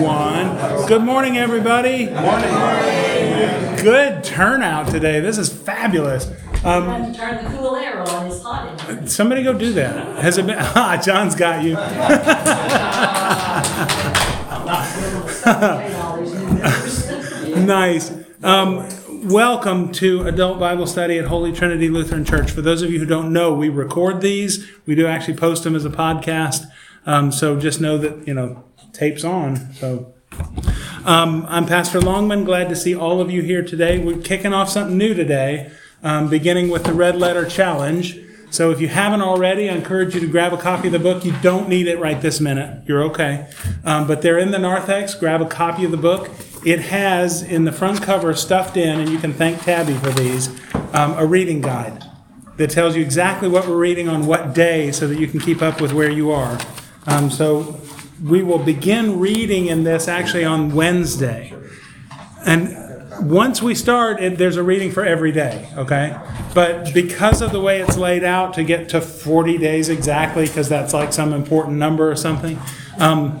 one. Good morning, everybody. Good turnout today. This is fabulous. Um, turn the cool air on, it's hot in here. somebody go do that. Has it been? Ah, John's got you. Hey, all these new members. Nice. Um, welcome to Adult Bible Study at Holy Trinity Lutheran Church. For those of you who don't know, we record these. We do actually post them as a podcast. Um, so just know that you know tapes on. So um, I'm Pastor Longman. Glad to see all of you here today. We're kicking off something new today, um, beginning with the Red Letter Challenge. So if you haven't already, I encourage you to grab a copy of the book. You don't need it right this minute. You're okay. Um, but they're in the narthex. Grab a copy of the book. It has in the front cover stuffed in, and you can thank Tabby for these, um, a reading guide that tells you exactly what we're reading on what day so that you can keep up with where you are. Um, so we will begin reading in this actually on Wednesday. And once we start, it, there's a reading for every day, okay? But because of the way it's laid out to get to 40 days exactly, because that's like some important number or something, um,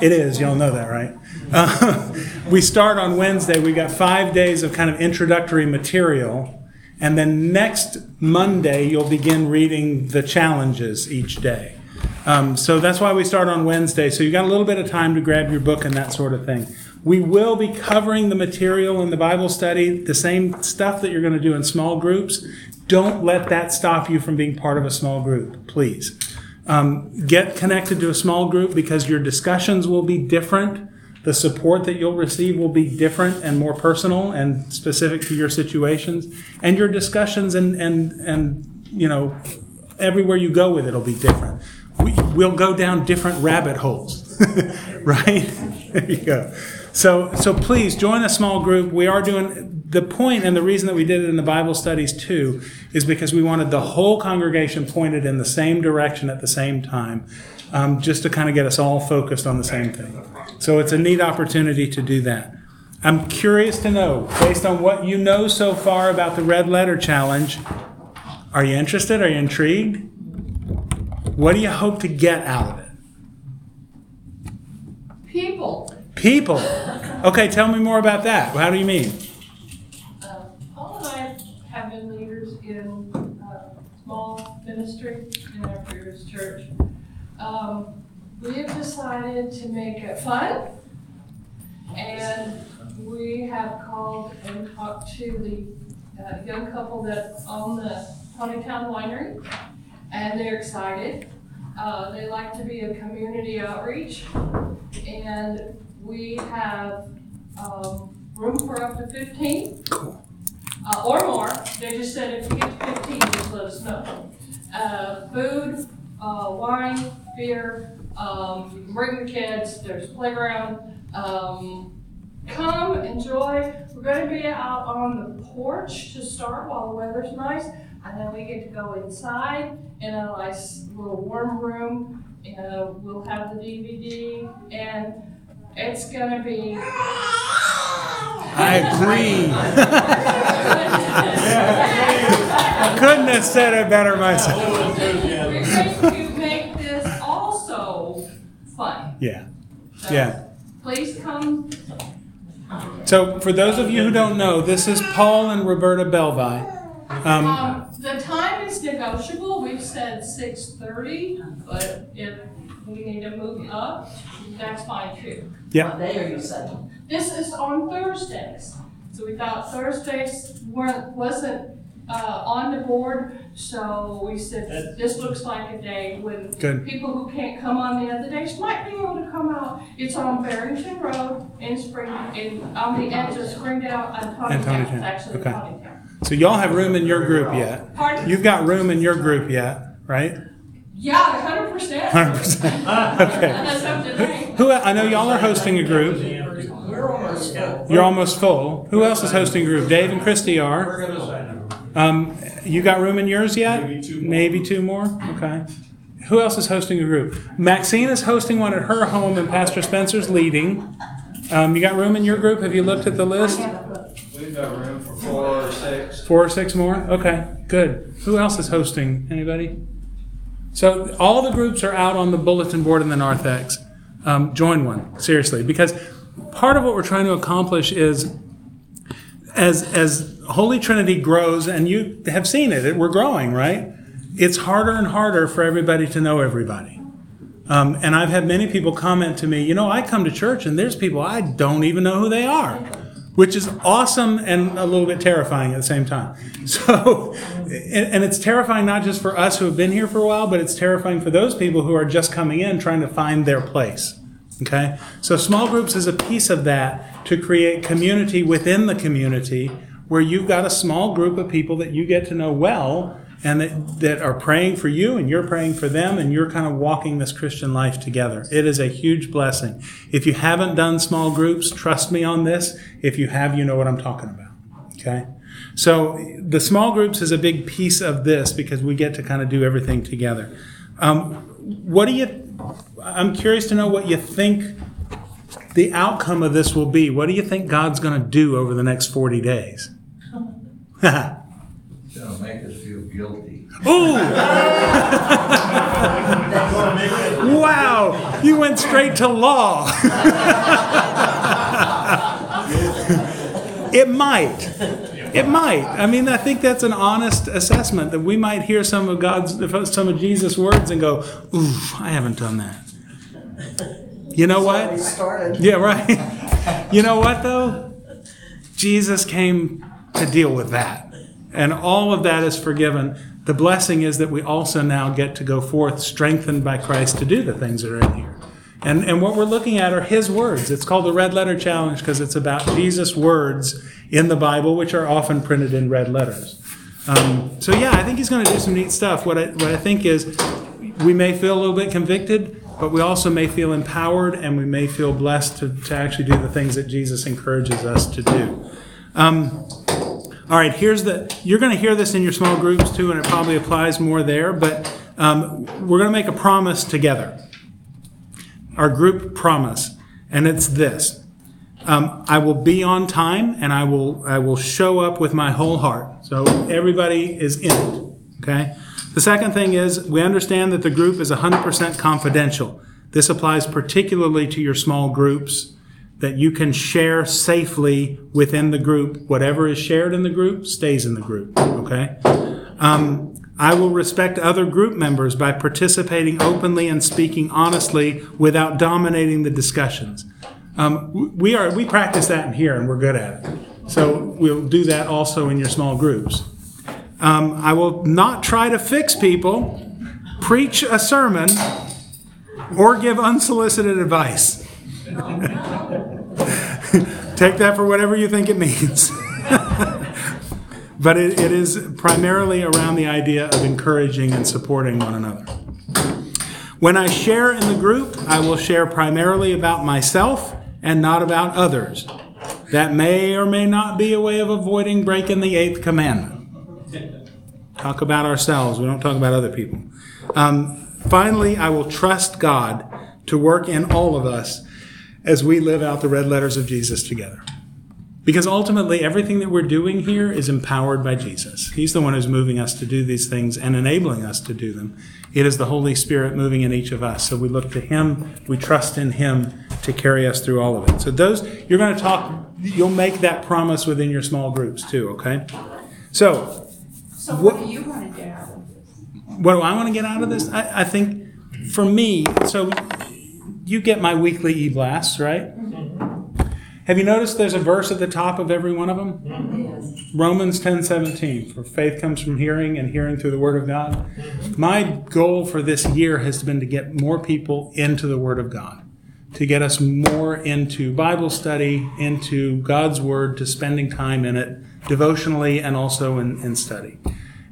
it is, y'all know that, right? Uh, we start on Wednesday. We've got five days of kind of introductory material. And then next Monday, you'll begin reading the challenges each day. Um, so that's why we start on Wednesday. So you've got a little bit of time to grab your book and that sort of thing. We will be covering the material in the Bible study, the same stuff that you're going to do in small groups. Don't let that stop you from being part of a small group, please. Um, get connected to a small group because your discussions will be different. The support that you'll receive will be different and more personal and specific to your situations. And your discussions and, and, and you know, everywhere you go with it will be different. We, we'll go down different rabbit holes, right? There you go. So, so please join a small group. We are doing the point, and the reason that we did it in the Bible studies too is because we wanted the whole congregation pointed in the same direction at the same time, um, just to kind of get us all focused on the same thing. So it's a neat opportunity to do that. I'm curious to know, based on what you know so far about the Red Letter Challenge, are you interested? Are you intrigued? What do you hope to get out of it? People. People. Okay, tell me more about that. How do you mean? Uh, Paul and I have been leaders in uh, small ministry in our previous church. Um, we have decided to make it fun, and we have called and talked to the uh, young couple that own the Town Winery, and they're excited. Uh, they like to be a community outreach, and we have um, room for up to 15 uh, or more. They just said if you get to fifteen, just let us know. Uh, food, uh, wine, beer, um, bring the kids, there's a playground. Um, come, enjoy. We're gonna be out on the porch to start while the weather's nice. And then we get to go inside in a nice little warm room. Uh, we'll have the DVD and it's gonna be I agree. Couldn't have said it better myself. We're going to make this also fun. Yeah. So Yeah. Please come. So, for those of you who don't know, this is Paul and Roberta Belvi. Um, Um, the negotiable. We've said six thirty, but if we need to move up, that's fine too. Yeah. What day are you saying? This is on Thursdays. So we thought Thursdays weren't, wasn't, uh, on the board, so we said, this looks like a day when Good. people who can't come on the other days might be able to come out. It's on Barrington Road in Spring, in, on the edge of Springdale and And Tontitown, Tontitown, It's actually okay. Tontitown. So, y'all have room in your group yet. Pardon? You've got room in your group yet, right? Yeah, hundred percent. 100%. Okay. That's up to me. Who, I know y'all are hosting a group. You're almost full. Who else is hosting a group? Dave and Christy are. Um, you got room in yours yet? Maybe two more. Maybe two more? Okay. Who else is hosting a group? Maxine is hosting one at her home and Pastor Spencer's leading. Um, you got room in your group? Have you looked at the list? Got room for four or six. Four or six more? Okay, good. Who else is hosting? Anybody? So all the groups are out on the bulletin board in the narthex. um, join one, seriously. Because part of what we're trying to accomplish is as as Holy Trinity grows, and you have seen it, we're growing, right? It's harder and harder for everybody to know everybody. Um, and I've had many people comment to me, you know, I come to church and there's people I don't even know who they are, which is awesome and a little bit terrifying at the same time. So, and, and it's terrifying not just for us who have been here for a while, but it's terrifying for those people who are just coming in trying to find their place. Okay? So, small groups is a piece of that to create community within the community where you've got a small group of people that you get to know well and that, that are praying for you and you're praying for them and you're kind of walking this Christian life together. It is a huge blessing. If you haven't done small groups, trust me on this. If you have, you know what I'm talking about. Okay? So the small groups is a big piece of this because we get to kind of do everything together. Um, what do you, I'm curious to know what you think the outcome of this will be. What do you think God's going to do over the next 40 days? Make us guilty. Ooh! wow! You went straight to law. it might. It might. I mean, I think that's an honest assessment that we might hear some of God's, some of Jesus' words and go, "Ooh, I haven't done that." You know what? started. Yeah, right. you know what though? Jesus came to deal with that. And all of that is forgiven. The blessing is that we also now get to go forth strengthened by Christ to do the things that are in here. And, and what we're looking at are his words. It's called the Red Letter Challenge because it's about Jesus' words in the Bible, which are often printed in red letters. Um, so, yeah, I think he's going to do some neat stuff. What I, what I think is we may feel a little bit convicted, but we also may feel empowered and we may feel blessed to, to actually do the things that Jesus encourages us to do. Um, all right, here's the, you're going to hear this in your small groups too, and it probably applies more there, but um, we're going to make a promise together. Our group promise, and it's this. Um, I will be on time and I will, I will show up with my whole heart. So everybody is in it, okay? The second thing is we understand that the group is 100% confidential. This applies particularly to your small groups that you can share safely within the group. Whatever is shared in the group stays in the group, okay? Um, I will respect other group members by participating openly and speaking honestly without dominating the discussions. Um, we are we practice that in here and we're good at it. So we'll do that also in your small groups. Um, I will not try to fix people, preach a sermon, or give unsolicited advice. Take that for whatever you think it means. but it, it is primarily around the idea of encouraging and supporting one another. When I share in the group, I will share primarily about myself and not about others. That may or may not be a way of avoiding breaking the eighth commandment. Talk about ourselves, we don't talk about other people. Um, finally, I will trust God to work in all of us as we live out the red letters of Jesus together. Because ultimately, everything that we're doing here is empowered by Jesus. He's the one who's moving us to do these things and enabling us to do them. It is the Holy Spirit moving in each of us. So we look to Him, we trust in Him to carry us through all of it. So, those, you're going to talk, you'll make that promise within your small groups too, okay? So, So what do you want to get out of this? what do I want to get out of this? I, I think for me, so you get my weekly e blasts, right? Mm-hmm. Have you noticed there's a verse at the top of every one of them? Romans 10 17. For faith comes from hearing, and hearing through the Word of God. My goal for this year has been to get more people into the Word of God, to get us more into Bible study, into God's Word, to spending time in it devotionally and also in, in study.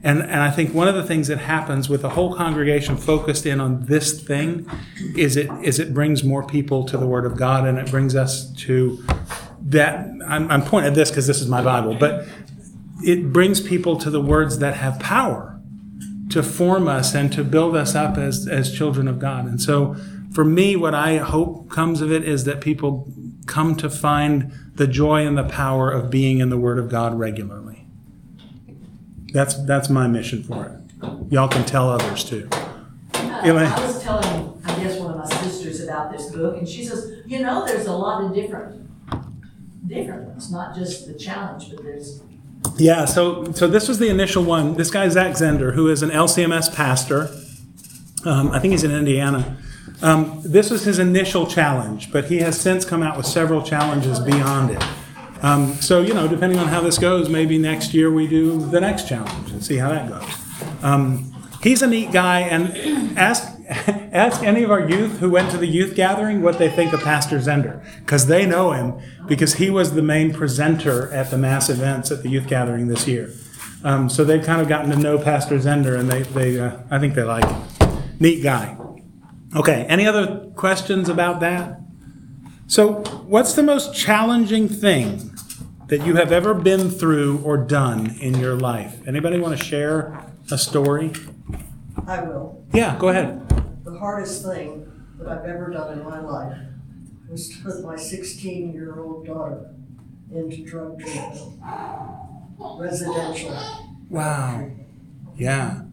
And, and I think one of the things that happens with the whole congregation focused in on this thing is it is it brings more people to the Word of God and it brings us to that. I'm, I'm pointing at this because this is my Bible, but it brings people to the words that have power to form us and to build us up as, as children of God. And so for me, what I hope comes of it is that people come to find the joy and the power of being in the Word of God regularly. That's that's my mission for it. Y'all can tell others too. Elaine. I was telling, I guess, one of my sisters about this book, and she says, you know, there's a lot of different, different ones, not just the challenge, but there's, Yeah, so so this was the initial one. This guy Zach Zehnder, who is an LCMS pastor, um, I think he's in Indiana. Um, this was his initial challenge, but he has since come out with several challenges beyond it. Um, so you know, depending on how this goes, maybe next year we do the next challenge and see how that goes. Um, he's a neat guy, and ask ask any of our youth who went to the youth gathering what they think of Pastor Zehnder, because they know him because he was the main presenter at the mass events at the youth gathering this year. Um, so they've kind of gotten to know Pastor Zehnder, and they, they uh, I think they like him. Neat guy. Okay, any other questions about that? So, what's the most challenging thing that you have ever been through or done in your life? Anybody want to share a story? I will. Yeah, go ahead. The hardest thing that I've ever done in my life was to put my 16 year old daughter into drug treatment, residential. Wow. Yeah,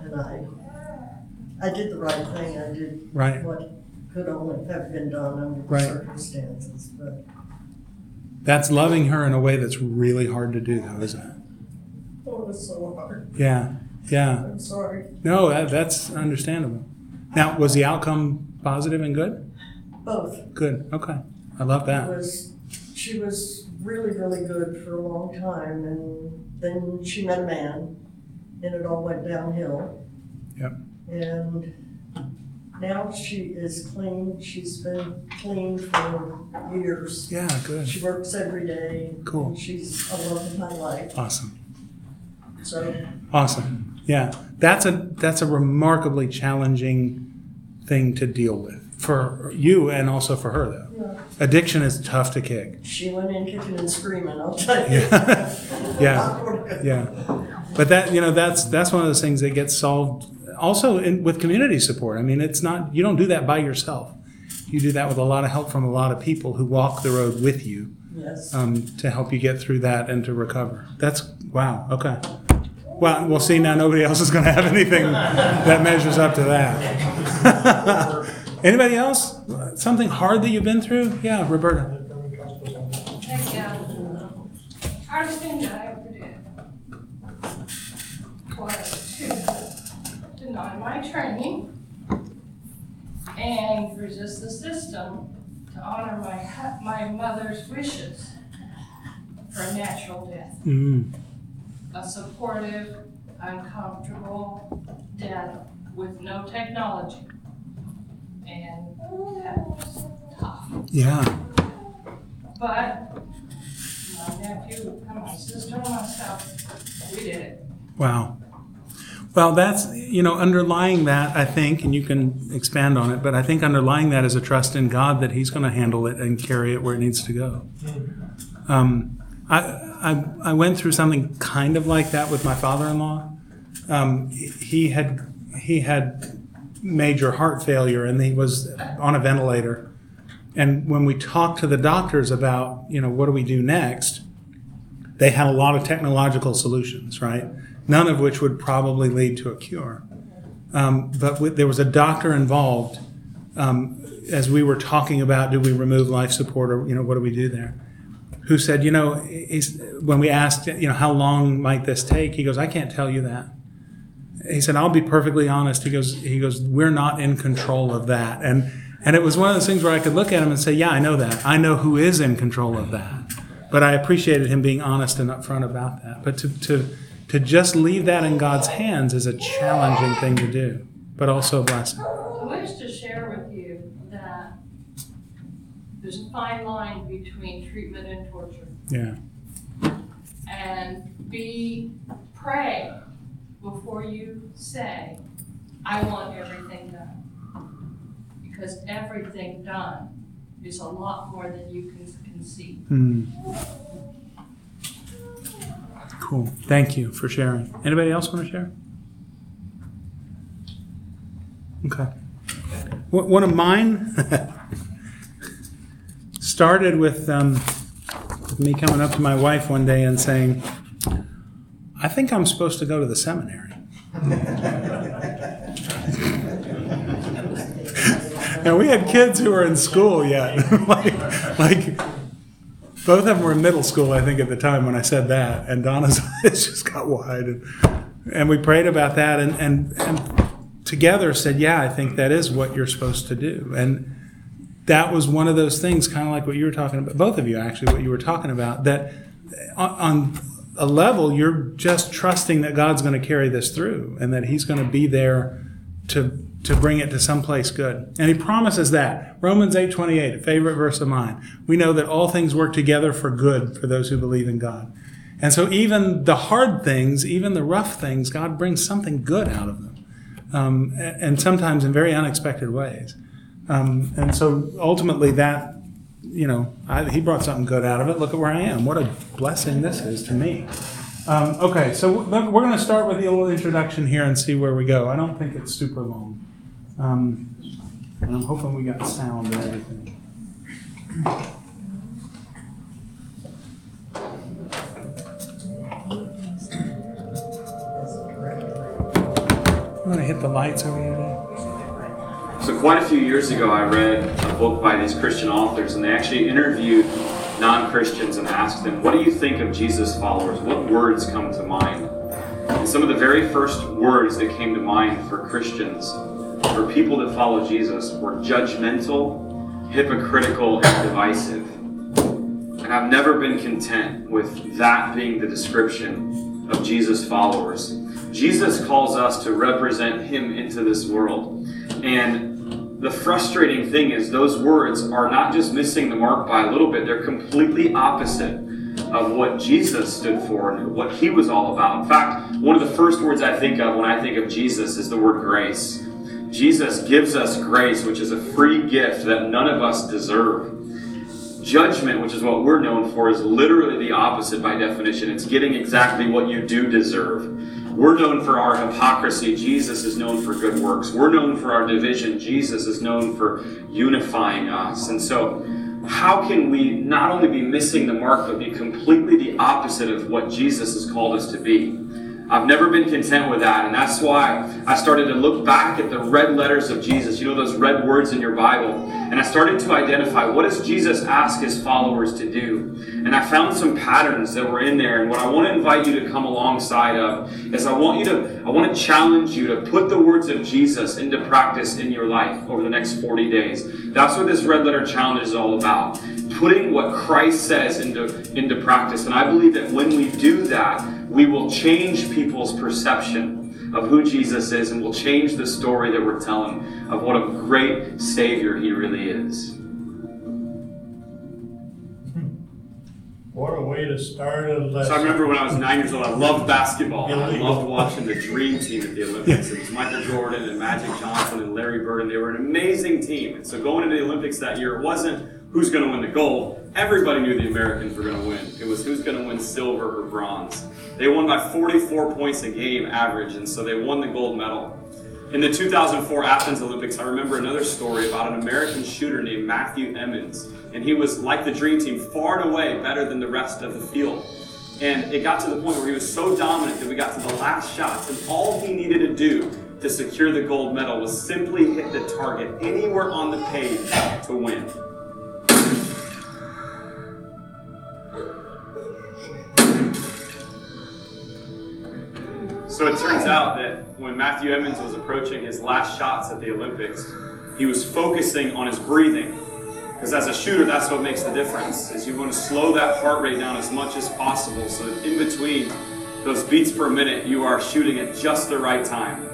And I, I did the right thing. I did right. what could only have been done under the Right. circumstances. But That's loving her in a way that's really hard to do, though, isn't it? oh, it was so hard. Yeah, yeah. I'm sorry. No, that, that's understandable. Now, was the outcome positive and good? Both. Good. Okay. I love It that. was, she was really, really good for a long time, and then she met a man, and it all went downhill. Yep. And now she is clean. She's been clean for years. Yeah, good. She works every day. Cool. She's a love of my life. Awesome. So Awesome. Yeah. That's a that's a remarkably challenging thing to deal with for you and also for her though. yeah, Addiction is tough to kick. she went in kicking and screaming. I'll tell you. Yeah. Yeah. Yeah. But that you know that's that's one of those things that gets solved also in, with community support. I mean, it's not you don't do that by yourself. You do that with a lot of help from a lot of people who walk the road with you Yes. um, to help you get through that and to recover. That's wow. Okay. Well, we'll see now. Nobody else is going to have anything that measures up to that. Anybody else? Something hard that you've been through? Yeah, Roberta. Heck yeah. Hardest thing that I ever did was to deny my training and resist the system to honor my, hu- my mother's wishes for a natural death. Mm, A supportive, uncomfortable death with no technology. And that was tough. yeah. But my nephew and my sister and myself, we did it. Wow. Well, that's, you know, underlying that, I think, and you can expand on it, but I think underlying that is a trust in God that He's going to handle it and carry it where it needs to go. Um, I, I, I went through something kind of like that with my father in law. Um, he had he had major heart failure and he was on a ventilator. And when we talked to the doctors about, you know, what do we do next, they had a lot of technological solutions, right? None of which would probably lead to a cure. Um, but with, there was a doctor involved um, as we were talking about do we remove life support or you know what do we do there? Who said, you know, when we asked, you know, how long might this take? He goes, I can't tell you that. He said, I'll be perfectly honest. He goes, he goes, we're not in control of that. And and it was one of those things where I could look at him and say, yeah, I know that. I know who is in control of that. But I appreciated him being honest and upfront about that. But to, to, to just leave that in God's hands is a challenging thing to do, but also a blessing. I wish to share with you that there's a fine line between treatment and torture. Yeah. And be, pray before you say, I want everything done. Because everything done is a lot more than you can conceive. Hmm. Cool. Thank you for sharing. Anybody else want to share? Okay. One of mine started with, um, with me coming up to my wife one day and saying, I think I'm supposed to go to the seminary. And we had kids who were in school yet. like, like, both of them were in middle school, I think, at the time when I said that. And Donna's eyes just got wide. And, and we prayed about that and, and, and together said, yeah, I think that is what you're supposed to do. And that was one of those things, kind of like what you were talking about, both of you actually, what you were talking about, that on, on a level, you're just trusting that God's going to carry this through and that He's going to be there to to bring it to someplace good. And He promises that. Romans 8:28, a favorite verse of mine. We know that all things work together for good for those who believe in God. And so even the hard things, even the rough things, God brings something good out of them. Um, and sometimes in very unexpected ways. Um, and so ultimately that, you know, I, he brought something good out of it. Look at where I am. What a blessing this is to me. Um, okay, so we're going to start with the little introduction here and see where we go. I don't think it's super long. Um, and I'm hoping we got sound and everything. I'm to hit the lights over here. So quite a few years ago, I read a book by these Christian authors, and they actually interviewed non-Christians and asked them, "What do you think of Jesus followers? What words come to mind?" And some of the very first words that came to mind for Christians, for people that follow Jesus, were judgmental, hypocritical, and divisive. And I've never been content with that being the description of Jesus followers. Jesus calls us to represent him into this world. And the frustrating thing is, those words are not just missing the mark by a little bit, they're completely opposite of what Jesus stood for and what he was all about. In fact, one of the first words I think of when I think of Jesus is the word grace. Jesus gives us grace, which is a free gift that none of us deserve. Judgment, which is what we're known for, is literally the opposite by definition. It's getting exactly what you do deserve. We're known for our hypocrisy. Jesus is known for good works. We're known for our division. Jesus is known for unifying us. And so, how can we not only be missing the mark, but be completely the opposite of what Jesus has called us to be? I've never been content with that, and that's why I started to look back at the red letters of Jesus. You know those red words in your Bible, and I started to identify what does Jesus ask his followers to do. And I found some patterns that were in there. And what I want to invite you to come alongside of is I want you to I want to challenge you to put the words of Jesus into practice in your life over the next 40 days. That's what this red letter challenge is all about. Putting what Christ says into into practice. And I believe that when we do that, we will change people's perception of who Jesus is and will change the story that we're telling of what a great Savior He really is. What a way to start a lesson. So I remember when I was nine years old, I loved basketball. I loved watching the Dream Team at the Olympics. It was Michael Jordan and Magic Johnson and Larry Bird, and they were an amazing team. And so going into the Olympics that year, it wasn't who's going to win the gold. Everybody knew the Americans were going to win. It was who's going to win silver or bronze. They won by 44 points a game average, and so they won the gold medal. In the 2004 Athens Olympics, I remember another story about an American shooter named Matthew Emmons. And he was, like the Dream Team, far and away better than the rest of the field. And it got to the point where he was so dominant that we got to the last shots, and all he needed to do to secure the gold medal was simply hit the target anywhere on the page to win. So it turns out that when Matthew Emmons was approaching his last shots at the Olympics, he was focusing on his breathing. Because as a shooter, that's what makes the difference. Is you want to slow that heart rate down as much as possible so that in between those beats per minute, you are shooting at just the right time.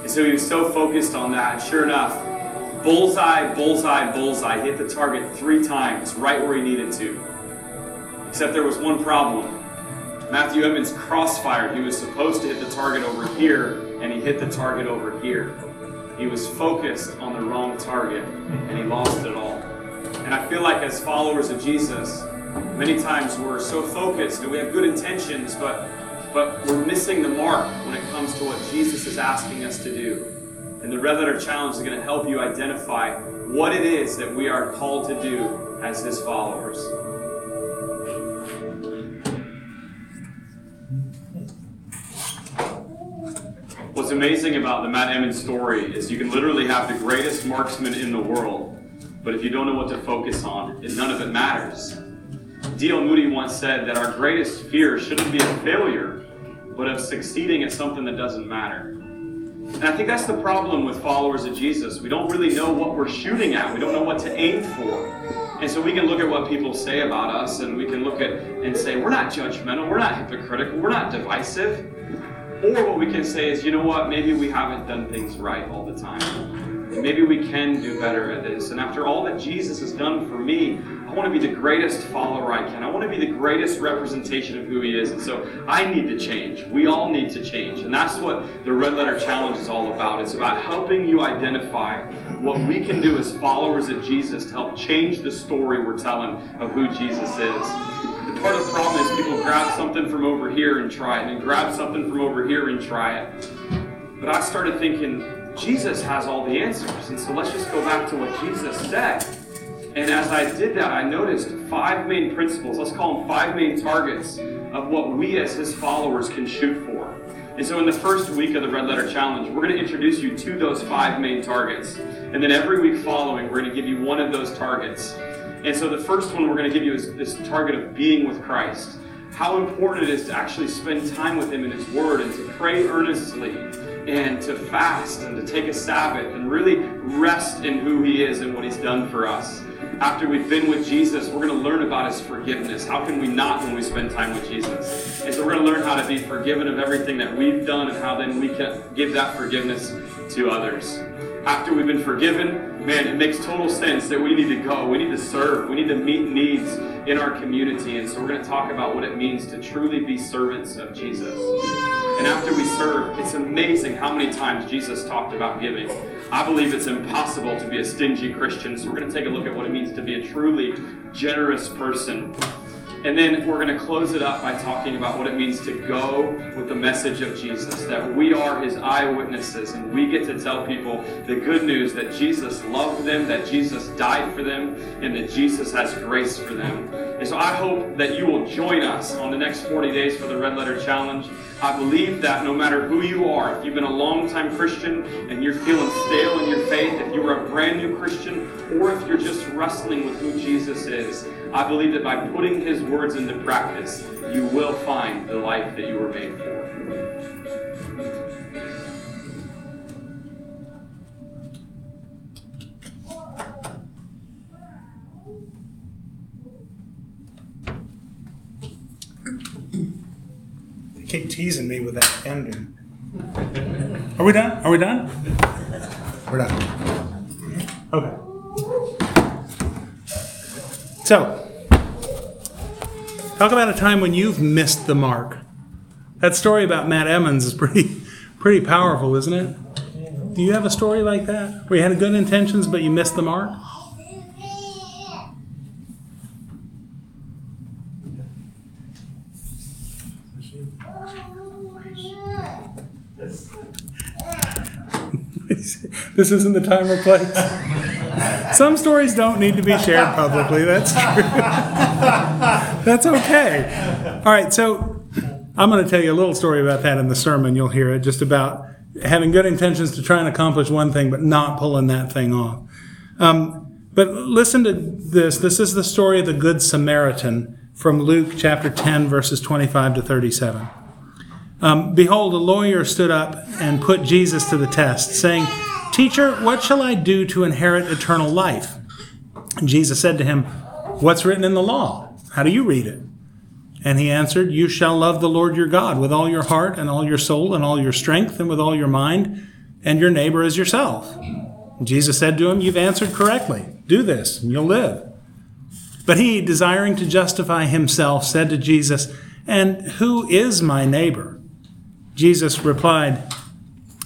And so he was so focused on that, and sure enough, bullseye, bullseye, bullseye, hit the target three times, right where he needed to. Except there was one problem. Matthew Emmons crossfired. He was supposed to hit the target over here, and he hit the target over here. He was focused on the wrong target, and he lost it all. And I feel like as followers of Jesus, many times we're so focused and we have good intentions, but but we're missing the mark when it comes to what Jesus is asking us to do. And the Red Letter Challenge is going to help you identify what it is that we are called to do as His followers. What's amazing about the Matt Emmons story is you can literally have the greatest marksman in the world, but if you don't know what to focus on, none of it matters. D.L. Moody once said that our greatest fear shouldn't be of failure, but of succeeding at something that doesn't matter. And I think that's the problem with followers of Jesus. We don't really know what we're shooting at. We don't know what to aim for. And so we can look at what people say about us and we can look at and say, we're not judgmental, we're not hypocritical, we're not divisive. Or what we can say is, you know what, maybe we haven't done things right all the time. Maybe we can do better at this. And after all that Jesus has done for me, want to be the greatest follower I can. I want to be the greatest representation of who he is. And so I need to change. We all need to change. And that's what the Red Letter Challenge is all about. It's about helping you identify what we can do as followers of Jesus to help change the story we're telling of who Jesus is. The part of the problem is people grab something from over here and try it, and grab something from over here and try it. But I started thinking, Jesus has all the answers. And so let's just go back to what Jesus said. And as I did that, I noticed five main principles, let's call them five main targets of what we as his followers can shoot for. And so in the first week of the Red Letter Challenge, we're going to introduce you to those five main targets. And then every week following, we're going to give you one of those targets. And so the first one we're going to give you is this target of being with Christ. How important it is to actually spend time with him in his word and to pray earnestly and to fast and to take a Sabbath and really rest in who he is and what he's done for us after we've been with Jesus, we're going to learn about his forgiveness. How can we not when we spend time with Jesus? And so we're going to learn how to be forgiven of everything that we've done and how then we can give that forgiveness to others. After we've been forgiven, man, it makes total sense that we need to go. We need to serve. We need to meet needs in our community. And so we're going to talk about what it means to truly be servants of Jesus. And after we serve, it's amazing how many times Jesus talked about giving. I believe it's impossible to be a stingy Christian, so we're going to take a look at what it means to be a truly generous person. And then we're going to close it up by talking about what it means to go with the message of Jesus, that we are his eyewitnesses and we get to tell people the good news that Jesus loved them, that Jesus died for them, and that Jesus has grace for them. And so I hope that you will join us on the next 40 days for the Red Letter Challenge. I believe that no matter who you are, if you've been a long-time Christian and you're feeling stale in your faith, if you are a brand new Christian, or if you're just wrestling with who Jesus is, I believe that by putting his words into practice, you will find the life that you were made for. Teasing me with that ending. Are we done? Are we done? We're done. Okay. So, talk about a time when you've missed the mark. That story about Matt Emmons is pretty, pretty powerful, isn't it? Do you have a story like that where you had good intentions but you missed the mark? This isn't the time or place. Some stories don't need to be shared publicly. That's true. That's okay. All right, so I'm going to tell you a little story about that in the sermon. You'll hear it just about having good intentions to try and accomplish one thing, but not pulling that thing off. Um, but listen to this. This is the story of the Good Samaritan from Luke chapter 10, verses 25 to 37. Um, Behold, a lawyer stood up and put Jesus to the test, saying, Teacher, what shall I do to inherit eternal life? And Jesus said to him, What's written in the law? How do you read it? And he answered, You shall love the Lord your God with all your heart and all your soul and all your strength and with all your mind, and your neighbor as yourself. And Jesus said to him, You've answered correctly. Do this, and you'll live. But he, desiring to justify himself, said to Jesus, And who is my neighbor? Jesus replied,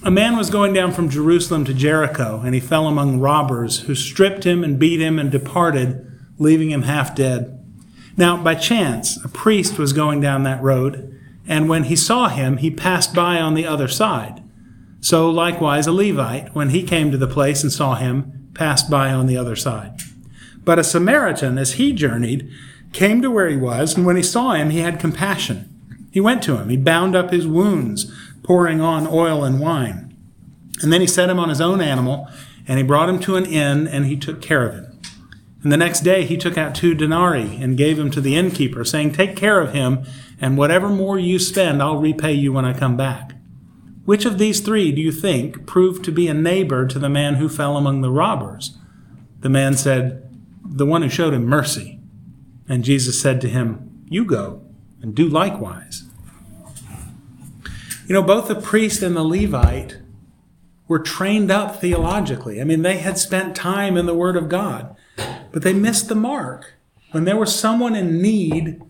A man was going down from Jerusalem to Jericho, and he fell among robbers, who stripped him and beat him and departed, leaving him half dead. Now, by chance, a priest was going down that road, and when he saw him, he passed by on the other side. So likewise, a Levite, when he came to the place and saw him, passed by on the other side. But a Samaritan, as he journeyed, came to where he was, and when he saw him, he had compassion. He went to him, he bound up his wounds, pouring on oil and wine. And then he set him on his own animal, and he brought him to an inn, and he took care of him. And the next day he took out two denarii and gave them to the innkeeper, saying, Take care of him, and whatever more you spend, I'll repay you when I come back. Which of these three do you think proved to be a neighbor to the man who fell among the robbers? The man said, The one who showed him mercy. And Jesus said to him, You go and do likewise. You know, both the priest and the Levite were trained up theologically. I mean, they had spent time in the Word of God, but they missed the mark. When there was someone in need,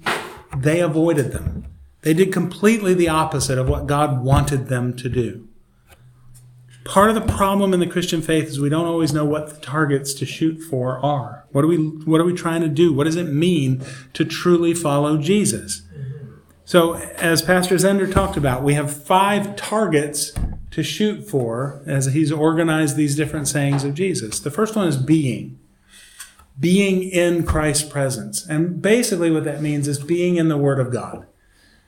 they avoided them. They did completely the opposite of what God wanted them to do. Part of the problem in the Christian faith is we don't always know what the targets to shoot for are. What are we what are we trying to do? What does it mean to truly follow Jesus? So, as Pastor Zehnder talked about, we have five targets to shoot for as he's organized these different sayings of Jesus. The first one is being. Being in Christ's presence. And basically, what that means is being in the Word of God.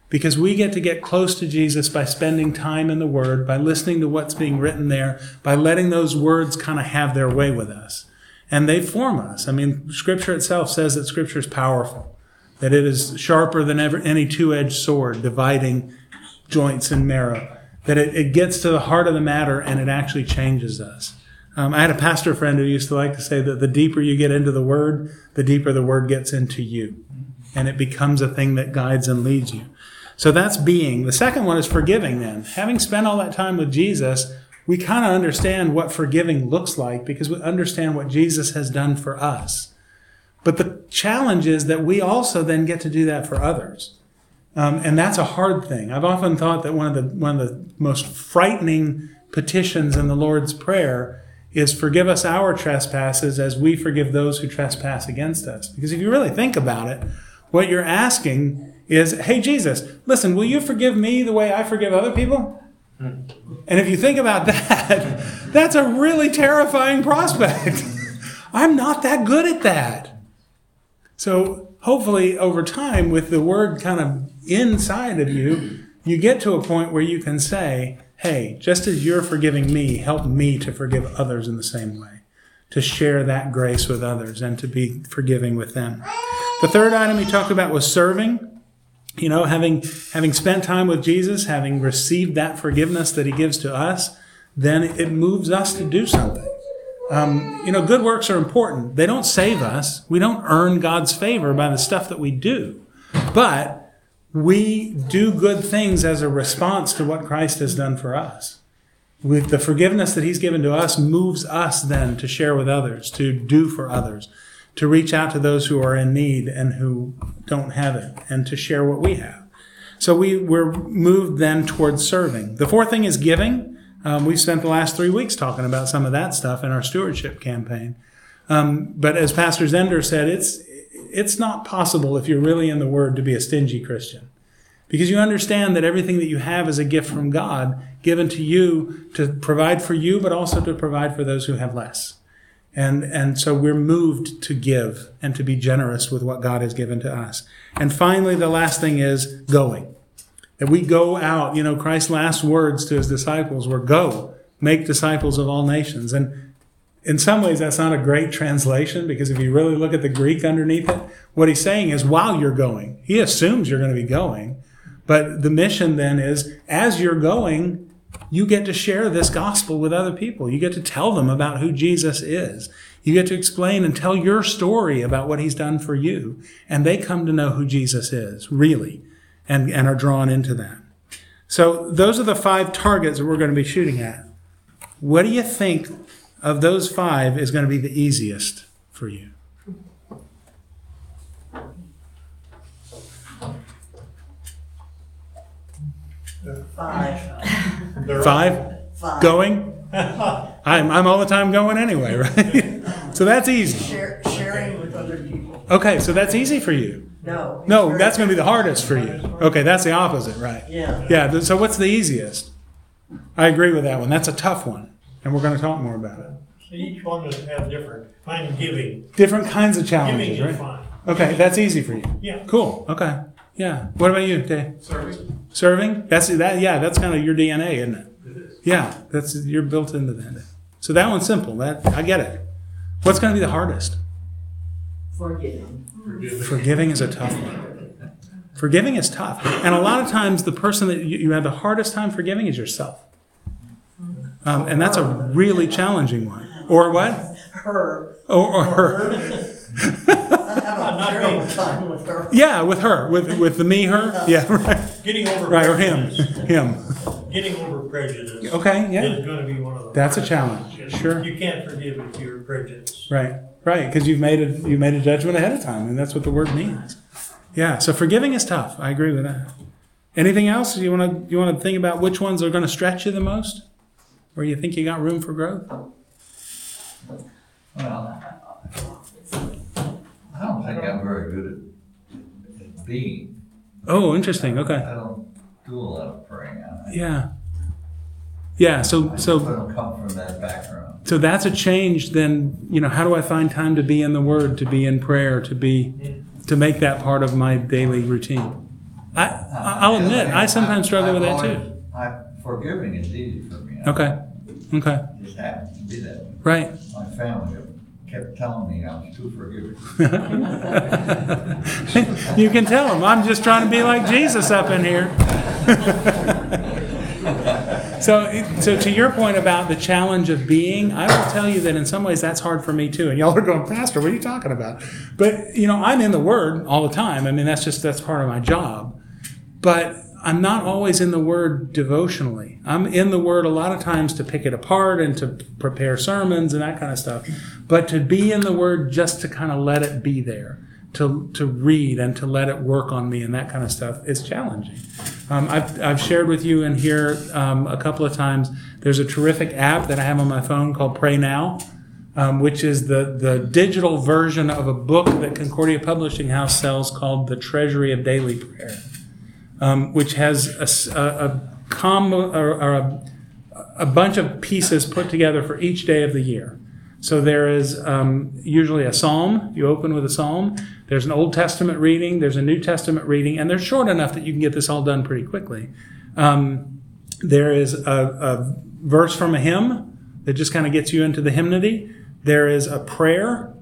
Because we get to get close to Jesus by spending time in the Word, by listening to what's being written there, by letting those words kind of have their way with us. And they form us. I mean, Scripture itself says that Scripture is powerful that it is sharper than ever any two-edged sword, dividing joints and marrow. That it, it gets to the heart of the matter and it actually changes us. Um, I had a pastor friend who used to like to say that the deeper you get into the Word, the deeper the Word gets into you, and it becomes a thing that guides and leads you. So that's being. The second one is forgiving. Then, having spent all that time with Jesus, we kind of understand what forgiving looks like because we understand what Jesus has done for us. But the challenge is that we also then get to do that for others. Um, and that's a hard thing. I've often thought that one of the one of the most frightening petitions in the Lord's Prayer is forgive us our trespasses as we forgive those who trespass against us. Because if you really think about it, what you're asking is, hey Jesus, listen, will you forgive me the way I forgive other people? And if you think about that, that's a really terrifying prospect. I'm not that good at that. So hopefully over time with the word kind of inside of you, you get to a point where you can say, hey, just as you're forgiving me, help me to forgive others in the same way, to share that grace with others and to be forgiving with them. The third item he talked about was serving. You know, having having spent time with Jesus, having received that forgiveness that he gives to us, then it moves us to do something. Um, you know, good works are important. They don't save us. We don't earn God's favor by the stuff that we do. But we do good things as a response to what Christ has done for us. With the forgiveness that He's given to us moves us then to share with others, to do for others, to reach out to those who are in need and who don't have it, and to share what we have. So we, we're moved then towards serving. The fourth thing is giving. Um, we've spent the last three weeks talking about some of that stuff in our stewardship campaign. Um, but as Pastor Zehnder said, it's it's not possible if you're really in the Word to be a stingy Christian, because you understand that everything that you have is a gift from God, given to you to provide for you, but also to provide for those who have less. And and so we're moved to give and to be generous with what God has given to us. And finally, the last thing is going. That we go out, you know, Christ's last words to his disciples were go, make disciples of all nations. And in some ways, that's not a great translation because if you really look at the Greek underneath it, what he's saying is while you're going, he assumes you're going to be going. But the mission then is as you're going, you get to share this gospel with other people. You get to tell them about who Jesus is. You get to explain and tell your story about what he's done for you. And they come to know who Jesus is, really and, and are drawn into that. So those are the five targets that we're going to be shooting at. What do you think of those five is going to be the easiest for you? Five. Five? Five. Going? I'm, I'm all the time going anyway, right? so that's easy. Share, sharing with other people. Okay, so that's easy for you. No. No, very- that's going to be the hardest for you. Okay, that's the opposite, right? Yeah. Yeah, th- so what's the easiest? I agree with that one. That's a tough one, and we're going to talk more about it. So Each one is have different, find giving, Different kinds of giving challenges, is right? fine. Okay, that's easy for you. Yeah. Cool. Okay. Yeah. What about you, Dave? Serving. Serving? That's that. Yeah, that's kind of your DNA, isn't it? It is. Yeah, that's you're built into that. So that one's simple. That I get it. What's going to be the hardest? Forgiving. Forgiving is a tough one. Forgiving is tough, and a lot of times the person that you, you have the hardest time forgiving is yourself, um, and that's a really challenging one. Or what? Her, Or, or her? I have a time with her. Yeah, with her, with with the me, her. Yeah, right, Getting over. right, or him, him. Getting over prejudice. Okay, yeah. Is gonna be one of the. That's a hardest challenge, sure. You can't forgive if you're prejudiced. Right, right, because you've made a you made a judgment ahead of time, and that's what the word means. Yeah, so forgiving is tough. I agree with that. Anything else you want to you want to think about? Which ones are going to stretch you the most, where you think you got room for growth? Well, I don't think I'm very good at, at being. Oh, interesting. Okay, I don't do a lot of praying. I, yeah, yeah. So I so don't come from that background. so that's a change. Then you know, how do I find time to be in the Word, to be in prayer, to be to make that part of my daily routine? I I'll admit I sometimes struggle with that too. I, forgiving is easy for me. I Okay, okay, Just happens to be that way. right. My family kept telling me I was too forgiving. you can tell them I'm just trying to be like Jesus up in here. so, so to your point about the challenge of being, I will tell you that in some ways that's hard for me too. And y'all are going, Pastor, what are you talking about? But you know, I'm in the Word all the time. I mean, that's just that's part of my job. But I'm not always in the Word devotionally. I'm in the Word a lot of times to pick it apart and to prepare sermons and that kind of stuff. But to be in the Word just to kind of let it be there, to, to read and to let it work on me and that kind of stuff is challenging. Um, I've, I've shared with you in here um, a couple of times. There's a terrific app that I have on my phone called Pray Now. Um, which is the, the digital version of a book that Concordia Publishing House sells called The Treasury of Daily Prayer um, which has a, a- a or, or a, a bunch of pieces put together for each day of the year. So there is um, usually a psalm. You open with a psalm. There's an Old Testament reading. There's a New Testament reading, and they're short enough that you can get this all done pretty quickly. Um, there is a, a verse from a hymn that just kind of gets you into the hymnody. There is a prayer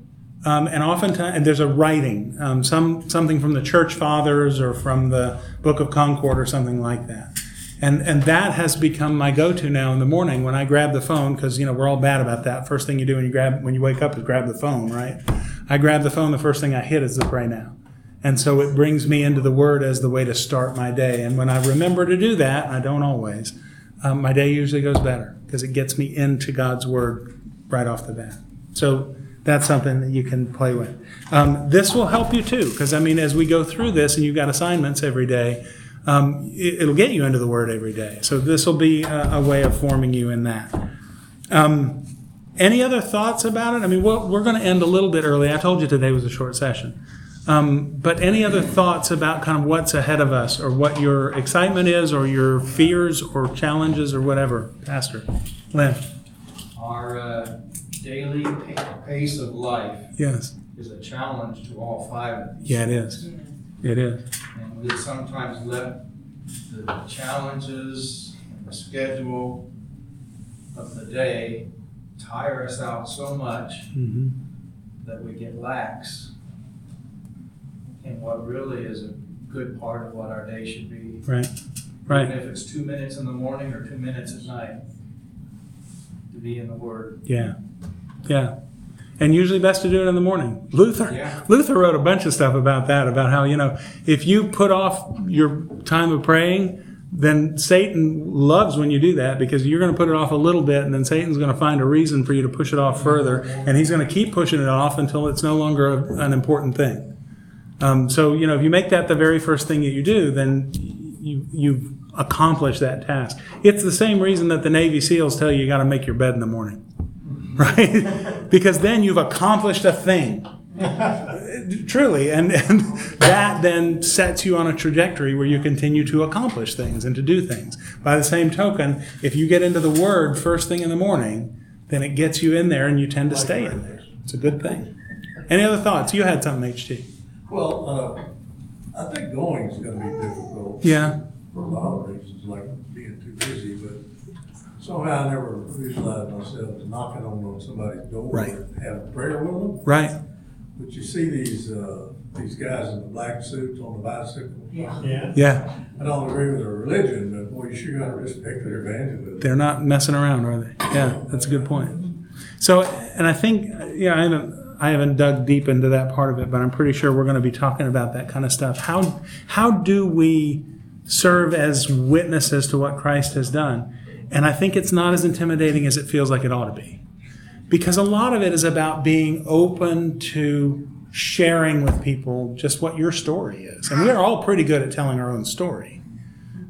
um, and oftentimes, and there's a writing, um, some something from the church fathers or from the Book of Concord or something like that. And and that has become my go-to now in the morning when I grab the phone because you know we're all bad about that. First thing you do when you grab when you wake up is grab the phone, right? I grab the phone. The first thing I hit is the pray now, and so it brings me into the Word as the way to start my day. And when I remember to do that, I don't always. Um, my day usually goes better because it gets me into God's Word right off the bat. So that's something that you can play with. Um, this will help you too, because I mean, as we go through this and you've got assignments every day, um, it, it'll get you into the Word every day. So this will be a, a way of forming you in that. Um, any other thoughts about it? I mean, we're going to end a little bit early. I told you today was a short session. Um, but any other thoughts about kind of what's ahead of us or what your excitement is or your fears or challenges or whatever? Pastor Lynn. Our uh, daily pa- pace of life Yes. is a challenge to all five of these. Yeah, it is. It is. And we sometimes let the challenges and the schedule of the day tire us out so much hmm that we get lax in what really is a good part of what our day should be. Right. Right. Even if it's two minutes in the morning or two minutes at night, to be in the Word. Yeah. Yeah. And usually best to do it in the morning. Luther Yeah. Luther wrote a bunch of stuff about that, about how, you know, if you put off your time of praying, then Satan loves when you do that because you're going to put it off a little bit and then Satan's going to find a reason for you to push it off further and he's going to keep pushing it off until it's no longer a, an important thing. Um, so, you know, if you make that the very first thing that you do, then you, you've accomplished that task. It's the same reason that the Navy SEALs tell you you got to make your bed in the morning, right? because then you've accomplished a thing. Truly, and, and that then sets you on a trajectory where you continue to accomplish things and to do things. By the same token, if you get into the Word first thing in the morning, then it gets you in there and you tend to stay in there. It's a good thing. Any other thoughts? You had something, HT. Well, uh, I think going is gonna be difficult. Yeah. For a lot of reasons, like being too busy, but somehow I never visualized myself knocking on somebody's door. Right. and Having prayer with them. Right. But you see these, uh, these guys in the black suits on the bicycle. Yeah. Yeah. Yeah. I don't agree with their religion, but boy, you sure gotta respect their evangelism. They're not messing around, are they? Yeah, that's a good point. So, and I think, yeah, I haven't, I haven't dug deep into that part of it, but I'm pretty sure we're going to be talking about that kind of stuff. How, how do we serve as witnesses to what Christ has done? And I think it's not as intimidating as it feels like it ought to be. Because a lot of it is about being open to sharing with people just what your story is. And we're all pretty good at telling our own story.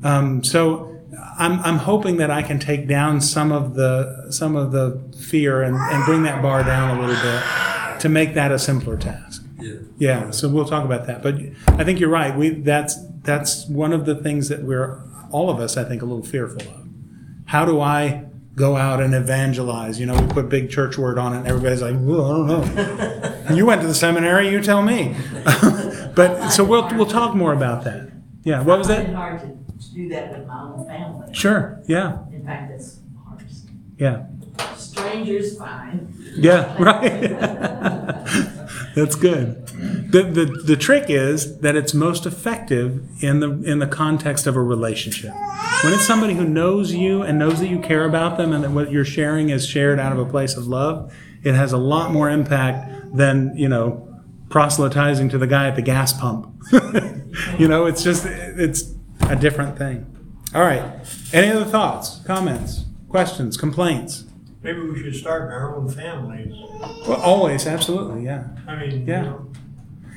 Um, so I'm, I'm hoping that I can take down some of the some of the fear and, and bring that bar down a little bit to make that a simpler task. Yeah. Yeah, so we'll talk about that. But I think you're right. We that's that's one of the things that we're all of us I think a little fearful of. How do I go out and evangelize? You know, we put big church word on it and everybody's like, well, I don't know. you went to the seminary, you tell me. but so we'll we'll talk more about that. Yeah, what was It's that? hard to do that with my own family. Sure. Yeah. In fact, it's hard. Yeah. Strangers, fine. Yeah, right. That's good. The, the the trick is that it's most effective in the in the context of a relationship. When it's somebody who knows you and knows that you care about them and that what you're sharing is shared out of a place of love, it has a lot more impact than, you know, proselytizing to the guy at the gas pump. you know, it's just it's a different thing. All right. Any other thoughts, comments, questions, complaints? Maybe we should start in our own families. Well, always, absolutely, yeah. I mean, you Yeah. know,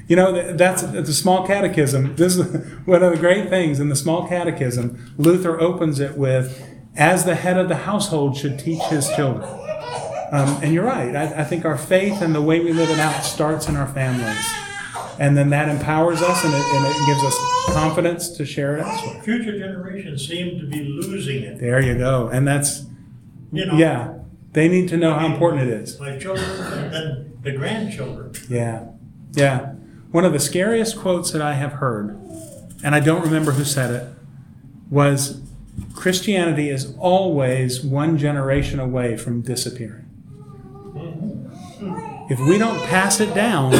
You know, that's the small catechism. This is one of the great things in the small catechism. Luther opens it with, as the head of the household should teach his children. Um, and you're right. I, I think our faith and the way we live it out starts in our families. And then that empowers us and it, and it gives us confidence to share it elsewhere. future generations seem to be losing it, There you go. And that's, you know. yeah, they need to know how important it is. My children and then the grandchildren. Yeah. Yeah. One of the scariest quotes that I have heard, and I don't remember who said it, was Christianity is always one generation away from disappearing. If we don't pass it down,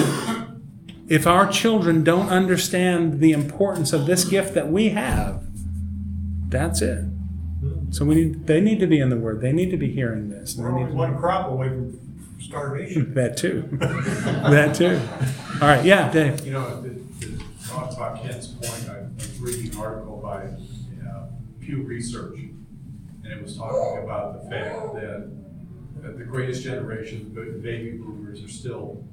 if our children don't understand the importance of this gift that we have, that's it. So we need, they need to be in the Word. They need to be hearing this. They We're need only to- one crop away from starvation. that too. that too. All right. Yeah, Dave. You know, to, to talk about Ken's point, I was reading an article by uh, Pew Research, and it was talking about the fact that, that the greatest generation, the baby boomers, are still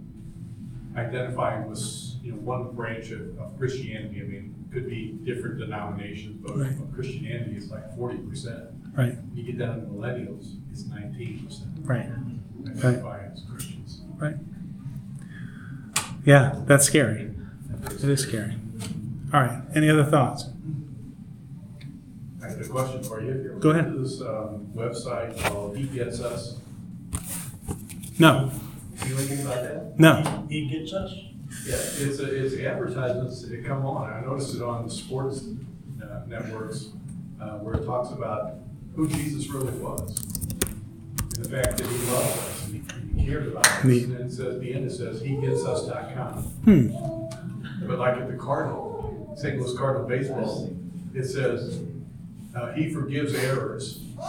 identifying with, you know, one branch of, of Christianity. I mean, could be different denominations, but Right. Christianity is like forty percent. Right. You get down to millennials, it's nineteen percent Right. Identify as Christians. Right. Yeah, that's scary. It is scary. All right. Any other thoughts? I have a question for you. Have Go ahead. been to This um, website called He Gets Us. No. You know anything about that? No. He gets us. Yeah, it's, a- it's advertisements that come on. I noticed it on the sports uh, networks uh, where it talks about who Jesus really was. And the fact that he loved us and he- he cared about us. Neat. And then it says, the end it says, he gets us.com. Hmm. But like at the Cardinal, St. Louis Cardinal baseball, it says, uh, he forgives errors.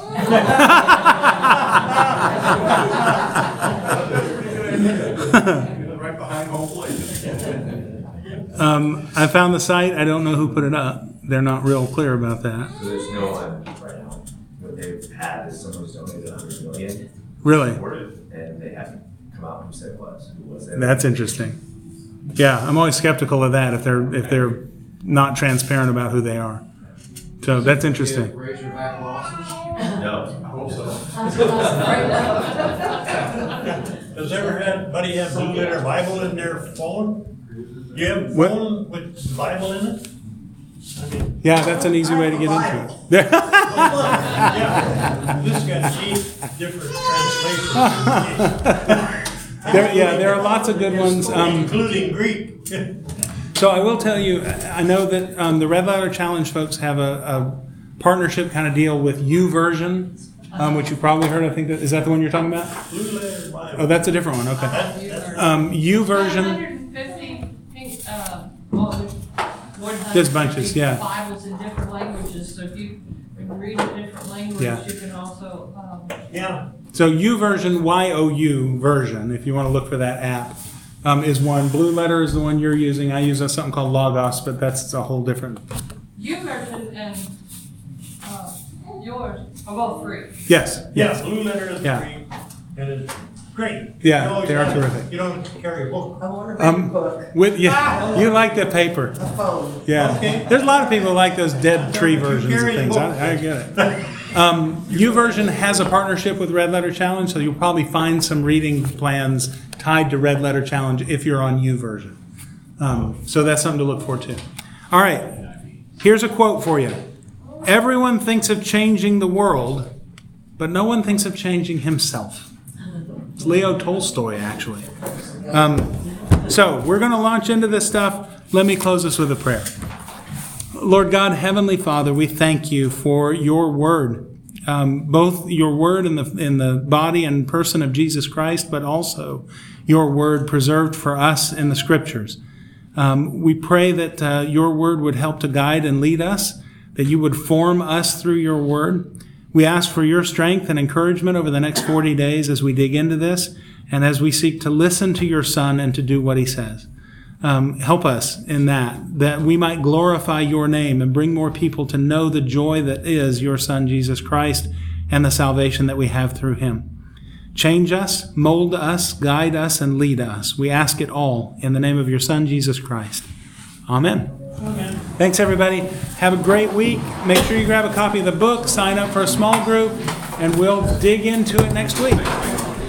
Right behind home plate. Um, I found the site. I don't know who put it up. They're not real clear about that. So there's no one right now. What they've had is someone who's donated a hundred million, Really? and they haven't come out and said it was, who was it? That's interesting. Yeah, I'm always skeptical of that if they're if they're not transparent about who they are. So that's interesting. Razorback losses? No. I hope so. That's what I was afraid of. Does ever anybody have Blue Letter Bible in their phone? Do you have a What? phone with Bible in it? I mean, Yeah, that's an easy way to get into it. yeah, this got cheap, different translations, There, yeah, there are lots of good ones. Um, including Greek. So So I will tell you, I I know that um, the Red Letter Challenge folks have a, a partnership kind of deal with YouVersion, um, which you probably heard. I think that is that the one you're talking about. Blue Letter Bible. Oh, that's a different one. Okay. That- Um, YouVersion. 150 pink, uh, well, there's bunches, yeah. Bibles in different languages, so if you can read a different language, Yeah. you can also, um, Yeah, So YouVersion, Y O YouVersion, if you want to look for that app, um, is one. Blue Letter is the one you're using. I use a, something called Logos, but that's a whole different. U version and, uh, yours are both free. Yes. yeah, Yes. Blue Letter is Yeah. free, and it's great. Yeah, You always they are have- terrific. You don't carry a book. I want a Um, book, With yeah, you like the paper. a phone. Yeah. Okay. There's a lot of people who like those dead tree versions of things. I, I get it. Um, YouVersion has a partnership with Red Letter Challenge, so you'll probably find some reading plans tied to Red Letter Challenge if you're on YouVersion. Um, so that's something to look forward to. All right. Here's a quote for you. Everyone thinks of changing the world, but no one thinks of changing himself. Leo Tolstoy, actually. Um, so we're going to launch into this stuff. Let me close this with a prayer. Lord God, Heavenly Father, we thank you for your word, um, both your word in the in the body and person of Jesus Christ, but also your word preserved for us in the Scriptures. Um, we pray that uh, your word would help to guide and lead us, that you would form us through your word. We ask for your strength and encouragement over the next 40 days as we dig into this and as we seek to listen to your Son and to do what he says. Um, help us in that, that we might glorify your name and bring more people to know the joy that is your Son, Jesus Christ, and the salvation that we have through him. Change us, mold us, guide us, and lead us. We ask it all in the name of your Son, Jesus Christ. Amen. Thanks, everybody. Have a great week. Make sure you grab a copy of the book, sign up for a small group, and we'll dig into it next week.